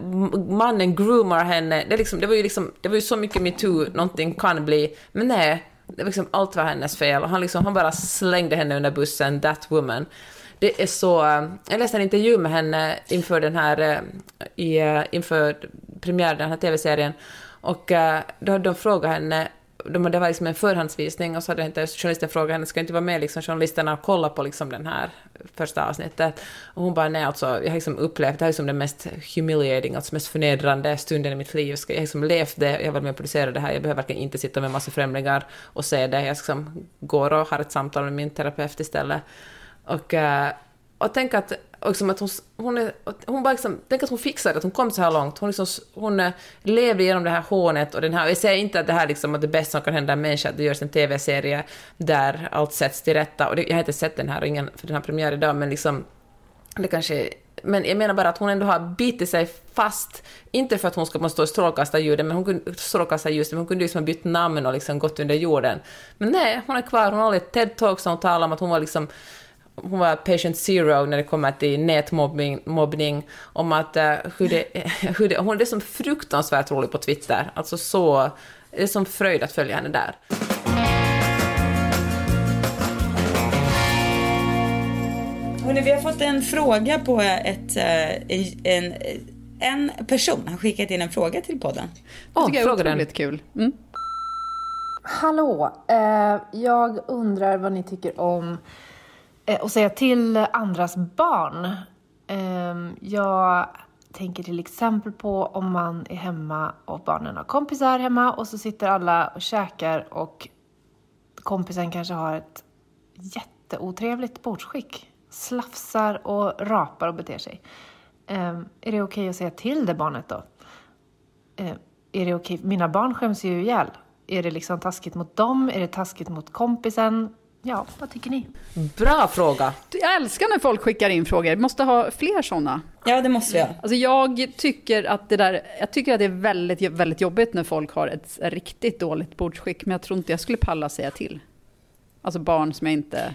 mannen groomar henne. Det, liksom, det, var ju liksom, det var ju så mycket metoo någonting kan bli. Men nej, det var liksom, allt var hennes fel. Han, liksom, han bara slängde henne under bussen, that woman. Det är så... Eh, jag läste en intervju med henne inför den här... Eh, I, eh, inför premiären, den här TV-serien. Och då hade de frågat henne de, det var liksom en förhandsvisning och så hade inte journalisten frågat henne, ska inte vara med liksom journalisterna och kolla på liksom den här första avsnittet? Och hon bara, nej alltså, jag har liksom upplevt det här är som den mest humiliating, alltså mest förnedrande stunden i mitt liv. Jag har liksom levt det, jag har varit med och producerat det här, jag behöver verkligen inte sitta med massa främlingar och se det. Jag liksom går och har ett samtal med min terapeut istället. Och, eh, och tänk att, liksom att hon, hon, är, hon bara liksom, tänk att hon fixade att hon kom så här långt. Hon, liksom, hon eh, levde igenom det här hånet och den här, jag säger inte att det här liksom är det bästa som kan hända en människa, att det görs en TV-serie där allt sätts till rätta. Och det, jag har inte sett den här, ingen, för den har premiär idag, men liksom, det kanske men jag menar bara att hon ändå har bitit sig fast, inte för att hon ska måste stå i strålkastarljuset, men hon kunde, strålkastarljuset, men hon kunde liksom ha bytt namn och liksom gått under jorden. Men nej, hon är kvar, hon har hållit TED-talk som hon talar om att hon var liksom hon var patient zero när det kommer till nätmobbning, mobbning, om att uh, hur det, hur det, hon är som fruktansvärt rolig på Twitter, alltså så, det är som fröjd att följa henne där. Hörrni, vi har fått en fråga på ett, eh, en, en person har skickat in en fråga till podden. Det Åh, tycker jag är otroligt kul. Mm. Hallå! Eh, jag undrar vad ni tycker om Eh, och att säga till andras barn. Ehm, jag tänker till exempel på om man är hemma och barnen har kompisar hemma och så sitter alla och käkar och kompisen kanske har ett jätteotrevligt bordsskick. Slafsar och rapar och beter sig. Ehm, är det okej att säga till det barnet då? Ehm, är det okej? Mina barn skäms ju ihjäl. Är det liksom taskigt mot dem? Är det taskigt mot kompisen? Ja, vad tycker ni? Bra fråga! Jag älskar när folk skickar in frågor. Vi måste ha fler sådana. Ja, det måste vi ha. Alltså jag tycker att det där, jag tycker att det är väldigt, väldigt jobbigt när folk har ett riktigt dåligt bordsskick, men jag tror inte jag skulle palla säga till. Alltså barn som jag inte...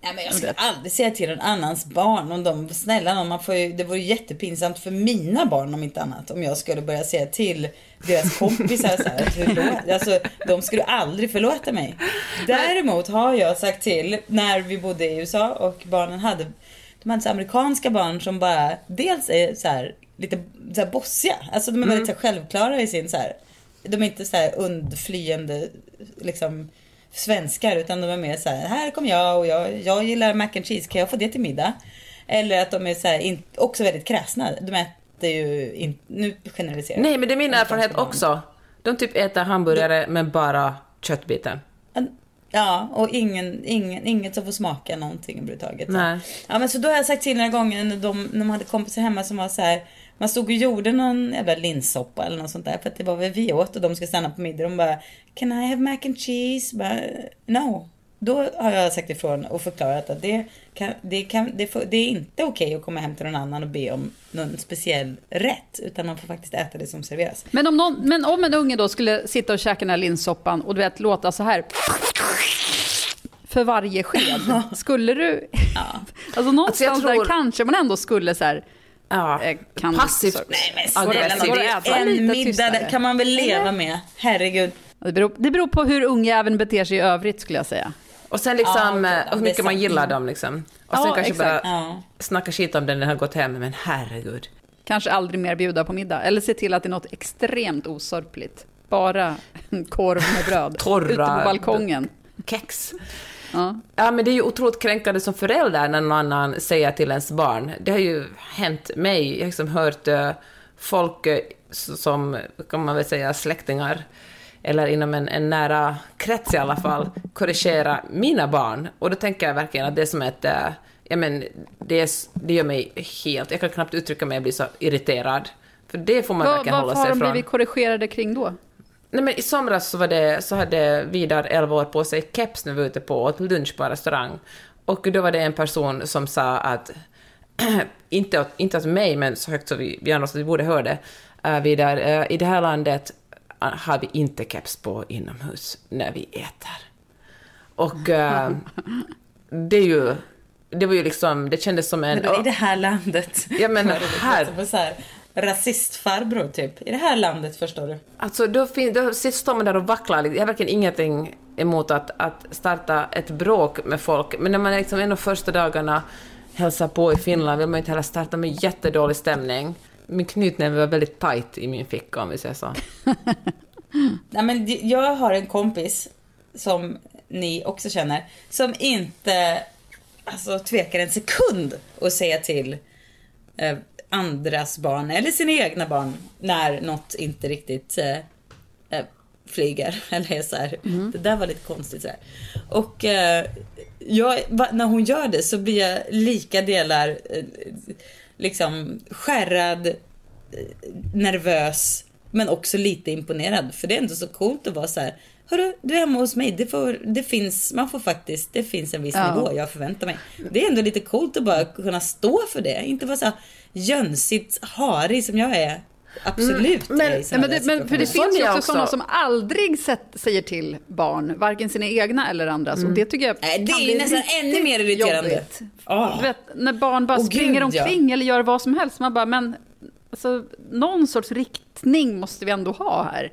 Nej, men jag skulle aldrig säga till en annans barn om de, snälla nån, man får ju, det vore jättepinsamt för mina barn om inte annat. Om jag skulle börja säga till deras kompisar så här, förlåt. Alltså, de skulle aldrig förlåta mig. Däremot har jag sagt till när vi bodde i USA och barnen hade, de hade så amerikanska barn som bara, dels är så här, lite så här bossiga. Alltså de är väldigt här, självklara i sin så här, de är inte så här undflyende liksom svenskar utan de är mer så här, här kommer jag och jag, jag gillar mac and cheese, kan jag få det till middag? Eller att de är så här, in, också väldigt kräsna. De äter ju inte, nu generaliserar jag. Nej, men det är min erfarenhet också. De typ äter hamburgare med bara köttbiten. Ja, och ingen, ingen, inget som får smaka någonting överhuvudtaget. Nej. Ja, men så då har jag sagt till några gånger när de, när de hade kompisar hemma som var så här. Man stod och gjorde någon jävla linssoppa eller något sånt där. För att det var väl vi åt och de ska stanna på middag. De bara, can I have mac and cheese? Bara, no. Då har jag sagt ifrån och förklarat att det, kan, det, kan, det, får, det är inte okej att komma hem till någon annan och be om någon speciell rätt. Utan man får faktiskt äta det som serveras. Men om, någon, men om en unge då skulle sitta och käka den här linssoppan och du vet låta så här för varje sked, skulle du... Alltså någonstans tror- där kanske man ändå skulle så här... Ja, eh, kan passivt så- Nej men snälla, det det en middag där kan man väl leva med. Herregud. Det beror, det beror på hur ungjäveln beter sig i övrigt skulle jag säga. Och sen liksom, Ja, eh, det hur mycket man gillar dem liksom. Och sen Ja, kanske exakt. bara Ja. snacka skit om den när den har gått hem, men herregud. Kanske aldrig mer bjuda på middag. Eller se till att det är något extremt osorpligt. Bara en korv med bröd. Torra- Ute på balkongen. Kex. Ja. Ja, men det är ju otroligt kränkande som förälder när någon annan säger till ens barn. Det har ju hänt mig. Jag har liksom hört eh, folk eh, som, kan man väl säga, släktingar, eller inom en, en nära krets i alla fall, korrigera mina barn. Och då tänker jag verkligen att det är som ett... eh, Ja, men det, är, det gör mig helt... Jag kan knappt uttrycka mig, jag blir så irriterad. För det får man Vad, verkligen hålla varför har sig de ifrån. blivit korrigerade kring då? Nej, men I somras så, var det, så hade Vidar 11 år på sig keps när vi var ute på åt lunch på en restaurang. Och då var det en person som sa att, inte åt, inte åt mig, men så högt så vi, vi så vi borde höra det, uh, vidare, uh, i det här landet uh, har vi inte keps på inomhus när vi äter. Och uh, det är ju, det var ju liksom, det kändes som en... Men då, I det här landet. Ja men här. Rasistfarbror typ. I det här landet förstår du. Alltså då, fin, då står man där och vacklar lite. Jag har verkligen ingenting emot att, att starta ett bråk med folk, men när man är liksom en av första dagarna hälsar på i Finland vill man inte heller starta med jättedålig stämning. Min knytnäve var väldigt tight i min ficka om vi säger så. Nej, men jag har en kompis som ni också känner, som inte alltså, tvekar en sekund att säga till eh, andras barn eller sina egna barn när något inte riktigt eh, eh flyger. Eller är så här, mm. det där var lite konstigt så här. Och eh, jag, när hon gör det så blir jag lika delar eh, liksom skärrad, eh, nervös, men också lite imponerad. För det är ändå så coolt att vara så här, Hörru, du är hemma hos mig. Det, får, det finns, man får faktiskt, det finns en viss ja. nivå jag förväntar mig. Det är ändå lite coolt att bara kunna stå för det. Inte vara så jönsigt harig som jag är. Absolut. Mm, men, men, det, men, för det finns ju också, också sådana som aldrig sett, säger till barn, varken sina egna eller andras. Mm. Och det tycker jag Nej, Det är ju nästan ännu mer irriterande. Oh. vet, när barn bara oh, springer Gud, omkring ja. eller gör vad som helst. Man bara, men alltså, någon sorts riktning måste vi ändå ha här.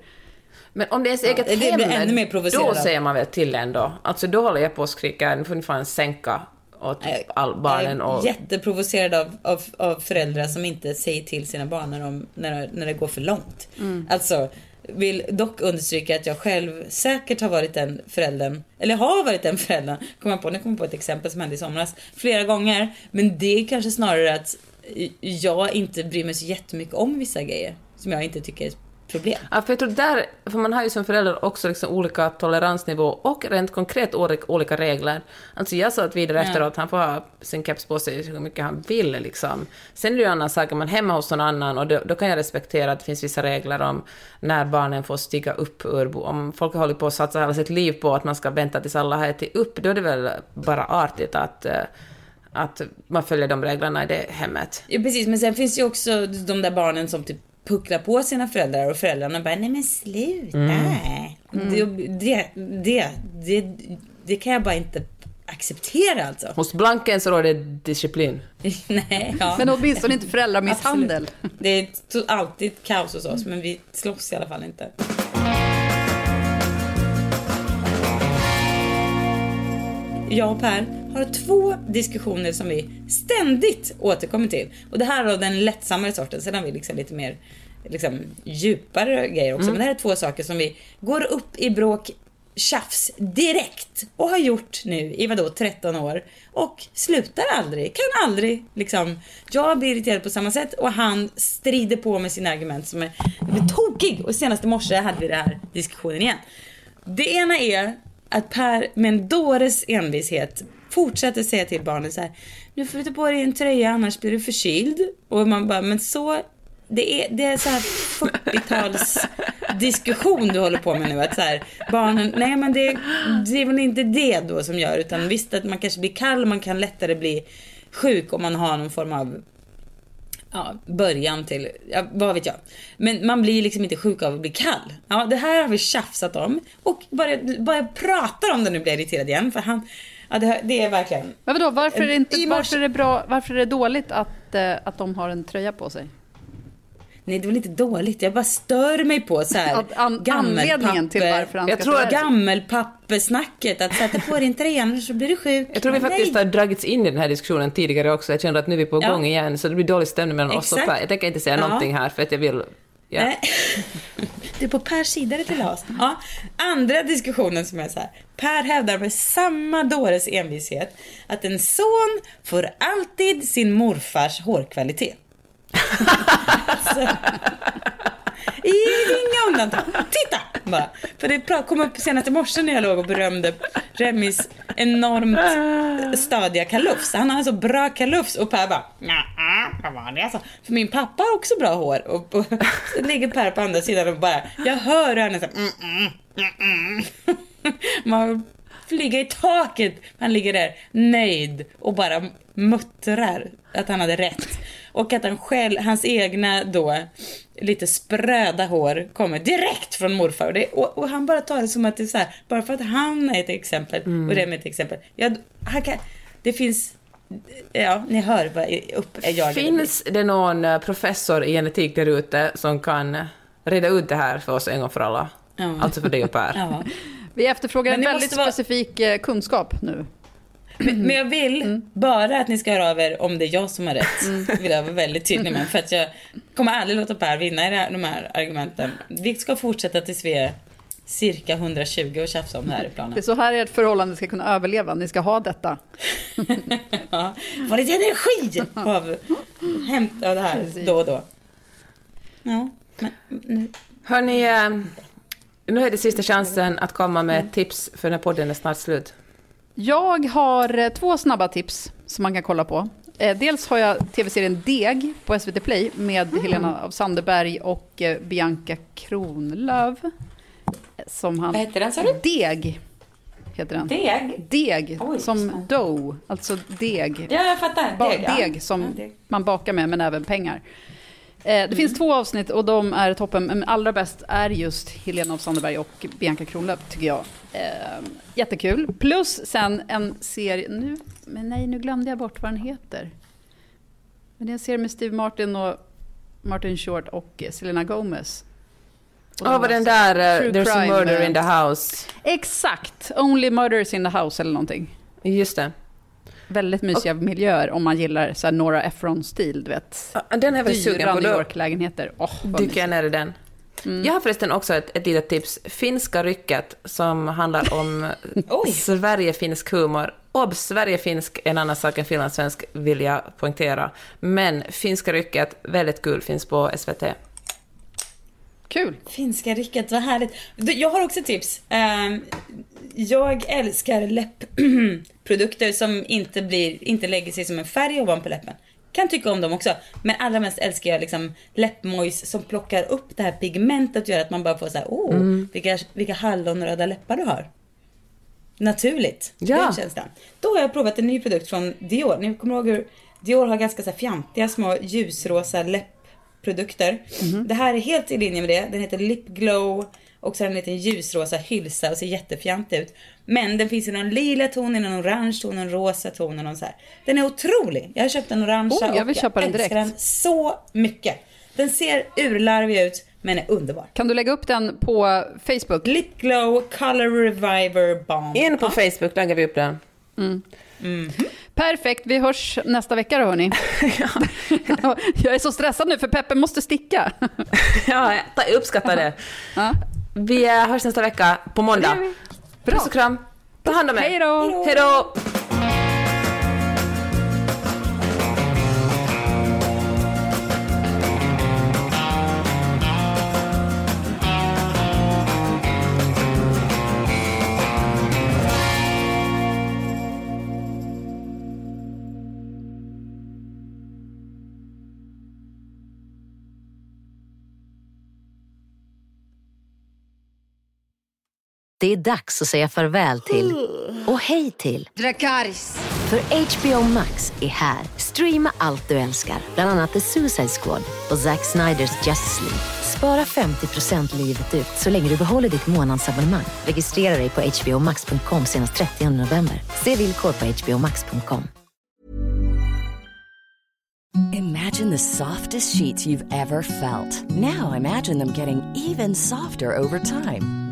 Men om det är ens eget ja, hem, det ännu mer då säger man väl till ändå. Alltså då håller jag på att skrika, nu får ni fan sänka åt typ all barnen. Och... Jag är jätteprovocerad av, av, av, föräldrar som inte säger till sina barn när, de, när, när det går för långt. Mm. Alltså, vill dock understryka att jag själv säkert har varit den föräldern, eller har varit den föräldern, kommer jag på, nu kommer jag på ett exempel som hände i somras, flera gånger. Men det är kanske snarare att jag inte bryr mig så jättemycket om vissa grejer som jag inte tycker är problem. Ja, för jag tror där, för man har ju som förälder också liksom olika toleransnivå och rent konkret olika regler. Alltså jag sa att vidare ja. efteråt, han får ha sin keps på sig hur mycket han vill liksom. Sen är det ju andra saker, man är hemma hos någon annan och då, då, kan jag respektera att det finns vissa regler om när barnen får stiga upp ur Om folk har hållit på att satsa hela sitt liv på att man ska vänta tills alla har ätit upp, då är det väl bara artigt att eh, att man följer de reglerna i det hemmet. Ja, precis, men sen finns ju också de där barnen som typ puckla på sina föräldrar och föräldrarna bara, nej men sluta. Mm. Det, det, det, det, det kan jag bara inte acceptera alltså. Hos Blanken så råder det disciplin. nej, ja. Men åtminstone inte föräldramisshandel. Det är alltid kaos hos oss, men vi slåss i alla fall inte. Jag och Per har två diskussioner som vi ständigt återkommer till. Och det här är den lättsammare sorten, sen har vi liksom lite mer liksom, djupare grejer också. Mm. Men det här är två saker som vi går upp i bråk tjafs direkt och har gjort nu i vadå 13 år och slutar aldrig, kan aldrig liksom. Jag blir irriterad på samma sätt och han strider på med sina argument som är, tokig och senast i morse hade vi den här diskussionen igen. Det ena är att Per med en dåres envishet fortsätter säga till barnen så här. Nu får du ta på dig en tröja annars blir du förkyld. Och man bara, men så det är, det är så här 40-tals diskussion du håller på med nu. Att så här, barnen, nej men det, det är väl inte det då som gör. Utan visst att man kanske blir kall, man kan lättare bli sjuk om man har någon form av ja, början till, ja, vad vet jag. Men man blir liksom inte sjuk av att bli kall. Ja, det här har vi tjafsat om. Och bara, bara pratar om det nu blir jag irriterad igen. För han, ja, det, det är verkligen... Men vadå, varför är det, inte, varför är det, bra, varför är det dåligt att, eh, att de har en tröja på sig? Nej, det var inte dåligt. Jag bara stör mig på så här An Anledningen till varför han Jag tror att gammelpappesnacket, att sätta på din tröja så blir du sjuk. Jag tror vi faktiskt har dragits in i den här diskussionen tidigare också. Jag känner att nu är vi på ja. gång igen, så det blir dålig stämning mellan Exakt. oss och Per. Jag tänker inte säga ja. någonting här för att jag vill Ja. Du är på Pers sida det till. Ja. Andra diskussionen som är så här. Per hävdar med samma dåres envishet att en son får alltid sin morfars hårkvalitet alltså, inga undantag. Titta! Bara. För det kom upp senast i morse när jag låg och berömde Remis enormt stadiga kalufs. Han har så bra kalufs och Per bara vad var det alltså? För min pappa har också bra hår och, och så ligger Per på andra sidan och bara jag hör henne så mm, mm, mm, mm. Man flyger i taket. Han ligger där nöjd och bara muttrar att han hade rätt. Och att han själv, hans egna då lite spröda hår kommer direkt från morfar. Och, det, och, och han bara tar det som att det är så här, bara för att han är ett exempel och det är ett exempel. Ja, han kan, det finns, ja ni hör vad upp är jag Finns det någon eh, professor i genetik där ute som kan reda ut det här för oss en gång för alla? Ja. Alltså för dig och Per. Ja. Vi efterfrågar en väldigt vara- specifik eh, kunskap nu. Men, men jag vill bara att ni ska höra av er om det är jag som har rätt. Vill jag vara väldigt tydlig med. För att jag kommer aldrig låta Per vinna i här- de här argumenten. Vi ska fortsätta tills vi är cirka 120 och tjafsa om det här i Det är planen. så här ert förhållande ska kunna överleva. Ni ska ha detta. Ja, få lite energi av hämta av det här Precis. då och då. Ja, men nu. Hörni, eh, nu är det sista chansen att komma med tips för den här podden är snart slut. Jag har eh, två snabba tips som man kan kolla på. Eh, Dels har jag tv-serien Deg på SVT Play med Helena av Sandeberg och eh, Bianca Kronlöf. Som han... Vad heter den, sa du? Deg heter den. Deg? Deg, Oj, som dough, alltså deg. Ja, jag fattar. Ba- Deg, ja. deg som Ja, deg. man bakar med, men även pengar. Eh, det finns två avsnitt och de är toppen, men allra bäst är just Helena af Sandeberg och Bianca Kronlöf, tycker jag. Eh, jättekul. Plus sen en serie, nu, men nej, nu glömde jag bort vad den heter. Men det är en serie med Steve Martin och Martin Short och eh, Selena Gomez. Ja, vad har den där uh, There's a murder eh, in the house. Exakt! Only Murders in the House eller någonting. Just det. Väldigt mysiga miljöer om man gillar så här Nora Ephron-stil, du vet. Den är väldigt sugen Dyra på. New Då York-lägenheter. Vad dyker jag ner i den. Jag har förresten också ett, ett litet tips. Finska rycket som handlar om. Sverige-finsk humor. Obs! Sverige-finsk är en annan sak än finlandssvensk, vill jag poängtera. Men finska rycket, väldigt kul, finns på SVT. Kul. Finska rycket, vad härligt. Jag har också tips. Ehm, jag älskar läppprodukter som inte, blir, inte lägger sig som en färg ovanpå läppen. Kan tycka om dem också. Men allra mest älskar jag liksom läppmojs som plockar upp det här pigmentet och gör att man bara får så här, åh, vilka, vilka hallonröda läppar du har. Naturligt. Ja. Den känslan. Då har jag provat en ny produkt från Dior. Ni kommer ihåg hur Dior har ganska så här fjantiga små ljusrosa läppprodukter. Det här är helt i linje med det. Den heter Lip Glow och så har den en liten ljusrosa hylsa och ser jättefjantig ut. Men den finns i någon lila ton, i någon orange ton, en rosa ton och någon så här. Den är otrolig. Jag har köpt den orangea Oh, jag vill och köpa den älskar direkt. den så mycket. Den ser urlarvig ut men är underbar. Kan du lägga upp den på Facebook? Lip Glow Color Reviver Balm. In på Ja. Facebook lägger vi upp den. Perfekt, vi hörs nästa vecka då hörni. jag är så stressad nu för Peppe måste sticka. Ja, jag uppskattar det. Ja. Vi eh, hörs nästa vecka på måndag. Bra. Puss och kram. Ta hand om er. Hej då! Det är dags att säga farväl till och hej till. Dracarys. För HBO Max är här. Streama allt du älskar, bland annat The Suicide Squad och Zack Sniders Justice League. Spara 50% livet ut så länge du behåller ditt månadsabonnemang. Registrera dig på hbomax.com senast 30 november. Se villkor på hbomax.com. Imagine the softest sheets you've ever felt. Now imagine them getting even softer over time.